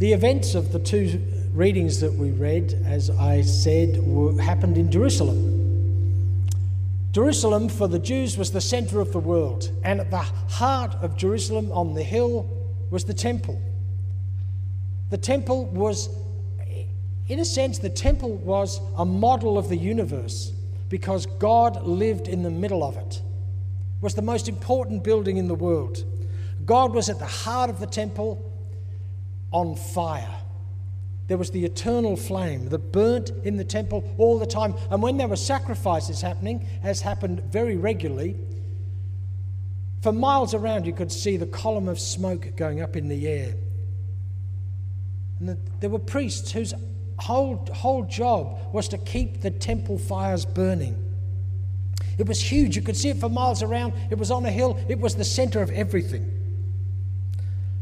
The events of the two readings that we read, as I said, were, happened in Jerusalem. Jerusalem for the Jews was the center of the world, and at the heart of Jerusalem on the hill was the temple. The temple was, in a sense, the temple was a model of the universe because God lived in the middle of it. It was the most important building in the world. God was at the heart of the temple on fire. There was the eternal flame that burnt in the temple all the time. And when there were sacrifices happening, as happened very regularly, for miles around you could see the column of smoke going up in the air. And the, there were priests whose whole, whole job was to keep the temple fires burning. It was huge. You could see it for miles around. It was on a hill. It was the center of everything.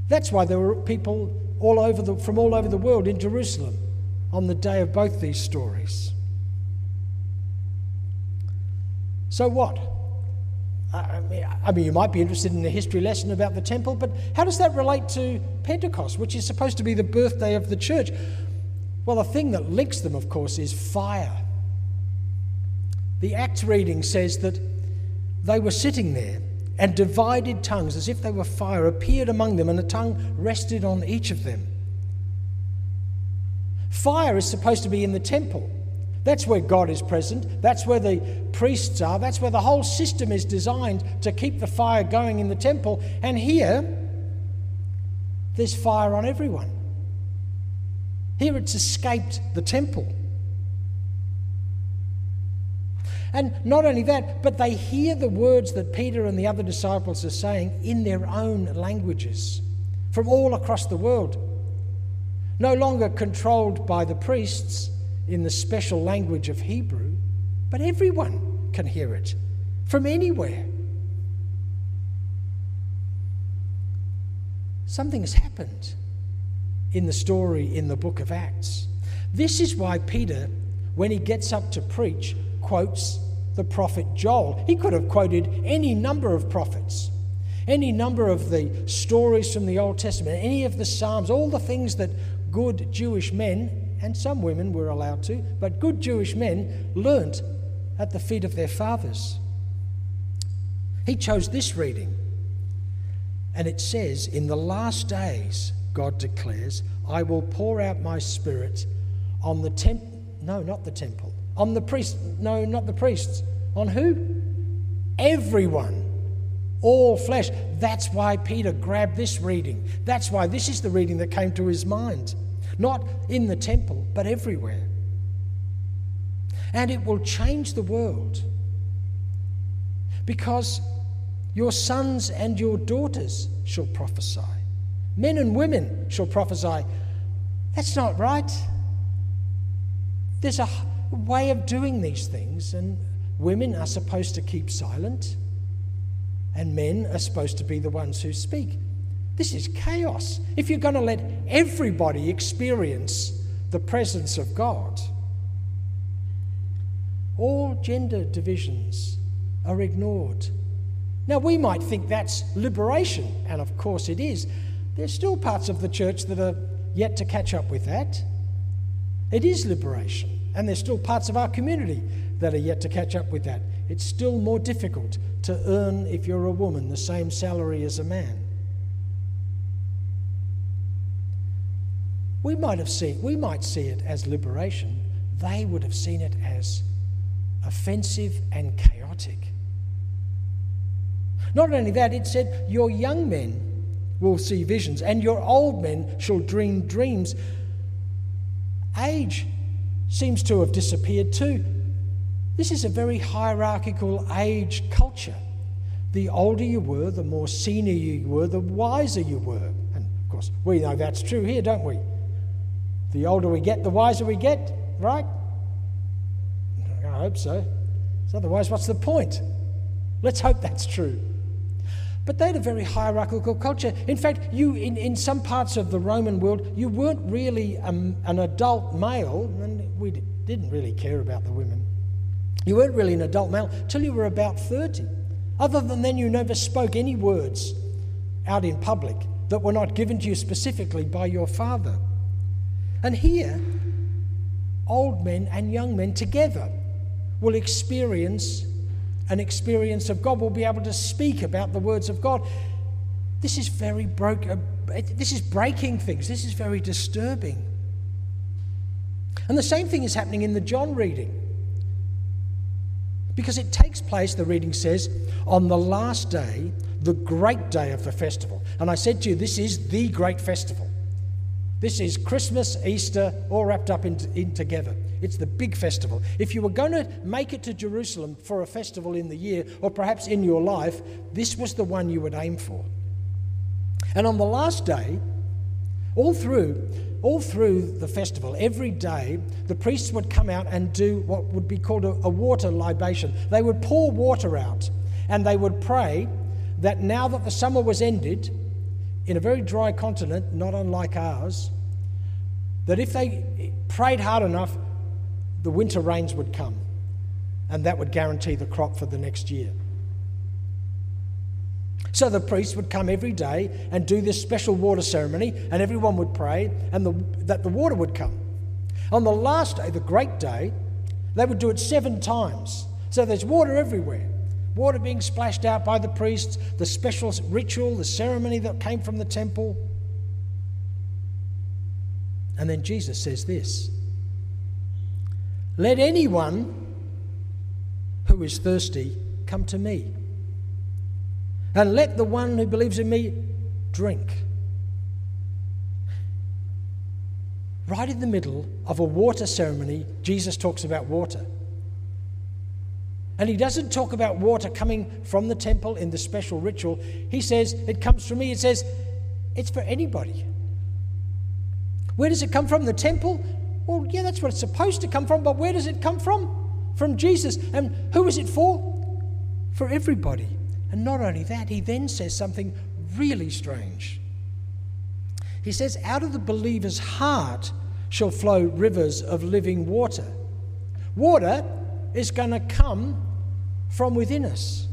That's why there were people all over the, from all over the world in Jerusalem on the day of both these stories. So what? I mean, I mean, you might be interested in the history lesson about the temple, but how does that relate to Pentecost, which is supposed to be the birthday of the church? Well, the thing that links them, of course, is fire. The Acts reading says that they were sitting there and divided tongues, as if they were fire, appeared among them, and a tongue rested on each of them. Fire is supposed to be in the temple. That's where God is present. That's where the priests are. That's where the whole system is designed to keep the fire going in the temple. And here, there's fire on everyone. Here it's escaped the temple. And not only that, but they hear the words that Peter and the other disciples are saying in their own languages from all across the world. No longer controlled by the priests in the special language of Hebrew, but everyone can hear it from anywhere. Something has happened in the story in the book of Acts. This is why Peter, when he gets up to preach, quotes the prophet Joel. He could have quoted any number of prophets, any number of the stories from the Old Testament, any of the Psalms, all the things that good Jewish men, and some women were allowed to, but good Jewish men learnt at the feet of their fathers. He chose this reading, and it says, In the last days, God declares, I will pour out my spirit on the temple, no, not the temple, on the priests. No, not the priests. On who? Everyone. All flesh. That's why Peter grabbed this reading. That's why this is the reading that came to his mind. Not in the temple, but everywhere. And it will change the world. Because your sons and your daughters shall prophesy. Men and women shall prophesy. That's not right. There's a way of doing these things, and women are supposed to keep silent, and men are supposed to be the ones who speak. This is chaos. If you're going to let everybody experience the presence of God, all gender divisions are ignored. Now, we might think that's liberation, and of course it is. There's still parts of the church that are yet to catch up with that. It is liberation. And there's still parts of our community that are yet to catch up with that. It's still more difficult to earn, if you're a woman, the same salary as a man. We might have seen, we might see it as liberation. They would have seen it as offensive and chaotic. Not only that, it said, Your young men will see visions, and your old men shall dream dreams. Age seems to have disappeared too. This is a very hierarchical age culture. The older you were, the more senior you were, the wiser you were. And of course, we know that's true here, don't we? The older we get, the wiser we get, right? I hope so. Otherwise, what's the point? Let's hope that's true. But they had a very hierarchical culture. In fact, you in, in some parts of the Roman world, you weren't really um, an adult male, we didn't really care about the women. You weren't really an adult male till you were about 30. Other than then, you never spoke any words out in public that were not given to you specifically by your Father. And here, old men and young men together will experience an experience of God, will be able to speak about the words of God. This is very broke. Uh, this is breaking things. This is very disturbing. And the same thing is happening in the John reading. Because it takes place, the reading says, on the last day, the great day of the festival. And I said to you, this is the great festival. This is Christmas, Easter, all wrapped up in, in, together. It's the big festival. If you were going to make it to Jerusalem for a festival in the year, or perhaps in your life, this was the one you would aim for. And on the last day, all through, all through the festival, every day, the priests would come out and do what would be called a, a water libation. They would pour water out and they would pray that now that the summer was ended, in a very dry continent, not unlike ours, that if they prayed hard enough, the winter rains would come, and that would guarantee the crop for the next year. So the priest would come every day and do this special water ceremony, and everyone would pray and the, that the water would come. On the last day, the great day, they would do it seven times. So there's water everywhere. Water being splashed out by the priests, the special ritual, the ceremony that came from the temple. And then Jesus says this Let anyone who is thirsty come to me. And let the one who believes in me drink. Right in the middle of a water ceremony, Jesus talks about water. And he doesn't talk about water coming from the temple in the special ritual. He says, It comes from me. It says, It's for anybody. Where does it come from? The temple? Well, yeah, that's what it's supposed to come from, but where does it come from? From Jesus. And who is it for? For everybody. And not only that, he then says something really strange. He says, Out of the believer's heart shall flow rivers of living water. Water is going to come from within us.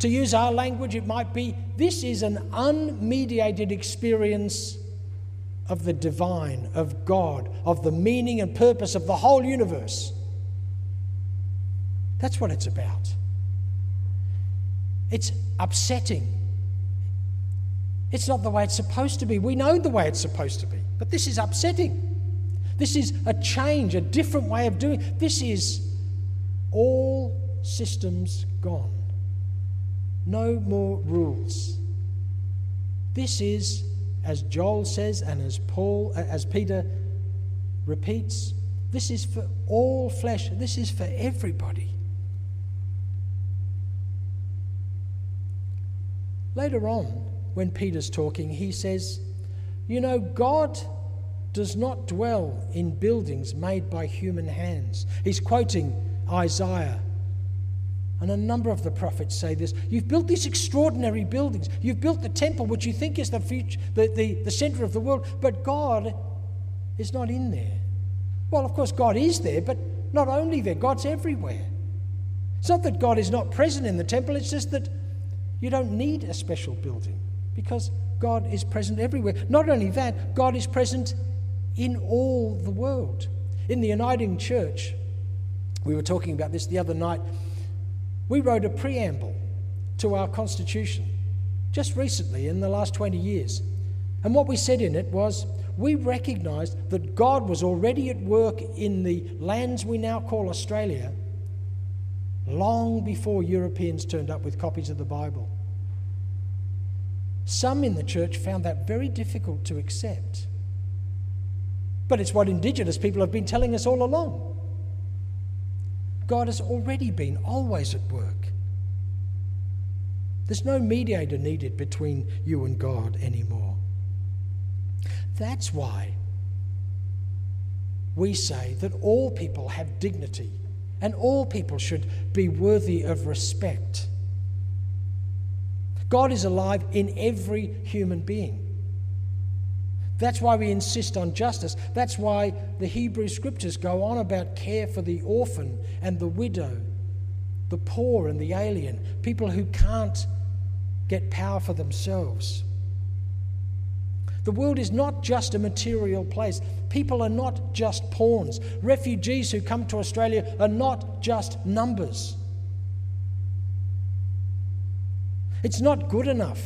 To use our language, it might be this is an unmediated experience of the divine, of God, of the meaning and purpose of the whole universe. That's what it's about. It's upsetting. It's not the way it's supposed to be. We know the way it's supposed to be, but this is upsetting. This is a change, a different way of doing. This is all systems gone. No more rules. This is, as Joel says, and as Paul, uh, as Peter repeats, this is for all flesh. This is for everybody. Later on, when Peter's talking, he says, You know, God does not dwell in buildings made by human hands. He's quoting Isaiah. And a number of the prophets say this. You've built these extraordinary buildings. You've built the temple, which you think is the, future, the, the, the center of the world, but God is not in there. Well, of course, God is there, but not only there, God's everywhere. It's not that God is not present in the temple, it's just that you don't need a special building because God is present everywhere. Not only that, God is present in all the world. In the Uniting Church, we were talking about this the other night. We wrote a preamble to our Constitution just recently in the last 20 years. And what we said in it was we recognised that God was already at work in the lands we now call Australia long before Europeans turned up with copies of the Bible. Some in the church found that very difficult to accept. But it's what Indigenous people have been telling us all along. God has already been always at work. There's no mediator needed between you and God anymore. That's why we say that all people have dignity and all people should be worthy of respect. God is alive in every human being. That's why we insist on justice. That's why the Hebrew scriptures go on about care for the orphan and the widow, the poor and the alien, people who can't get power for themselves. The world is not just a material place. People are not just pawns. Refugees who come to Australia are not just numbers. It's not good enough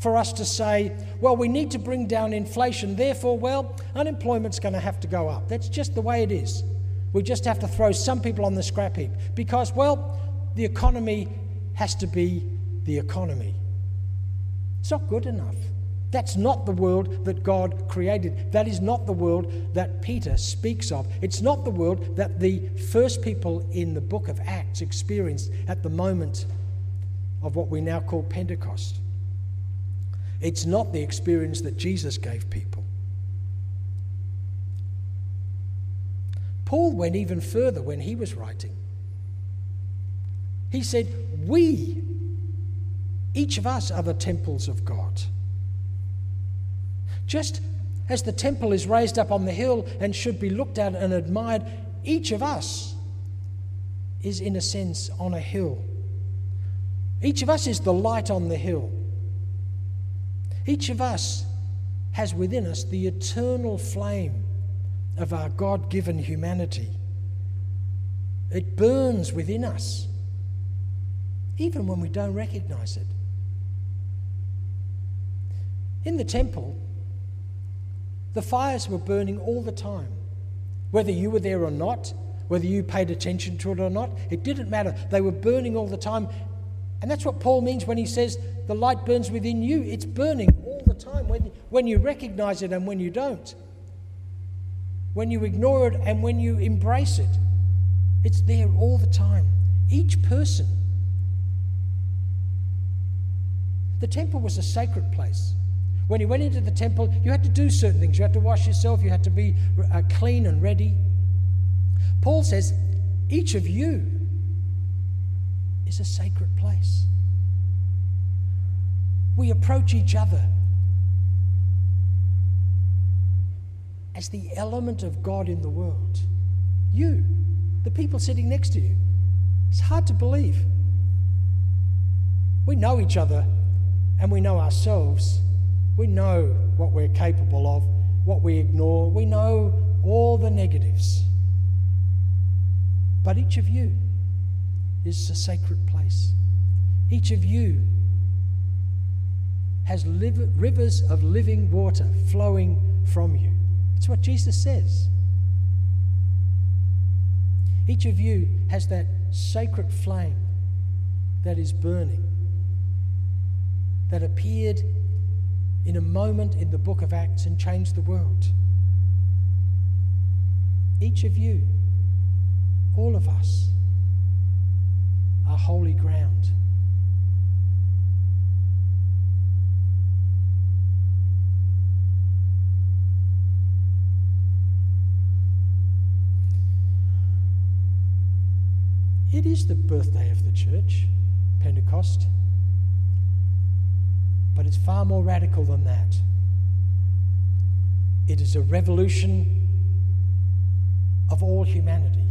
for us to say, well, we need to bring down inflation, therefore, well, unemployment's going to have to go up. That's just the way it is. We just have to throw some people on the scrap heap because, well, the economy has to be the economy. It's not good enough. That's not the world that God created. That is not the world that Peter speaks of. It's not the world that the first people in the book of Acts experienced at the moment of what we now call Pentecost. It's not the experience that Jesus gave people. Paul went even further when he was writing. He said, We, each of us, are the temples of God. Just as the temple is raised up on the hill and should be looked at and admired, each of us is, in a sense, on a hill. Each of us is the light on the hill. Each of us has within us the eternal flame of our God given humanity. It burns within us, even when we don't recognize it. In the temple, the fires were burning all the time. Whether you were there or not, whether you paid attention to it or not, it didn't matter. They were burning all the time. And that's what Paul means when he says the light burns within you. It's burning all the time when, when you recognize it and when you don't. When you ignore it and when you embrace it. It's there all the time. Each person. The temple was a sacred place. When you went into the temple, you had to do certain things. You had to wash yourself, you had to be uh, clean and ready. Paul says, each of you is a sacred place. We approach each other as the element of God in the world. You, the people sitting next to you. It's hard to believe. We know each other and we know ourselves we know what we're capable of, what we ignore. We know all the negatives. But each of you is a sacred place. Each of you has rivers of living water flowing from you. It's what Jesus says. Each of you has that sacred flame that is burning, that appeared in a moment in the book of Acts and change the world. Each of you, all of us, are holy ground. It is the birthday of the church, Pentecost. But it's far more radical than that. It is a revolution of all humanity.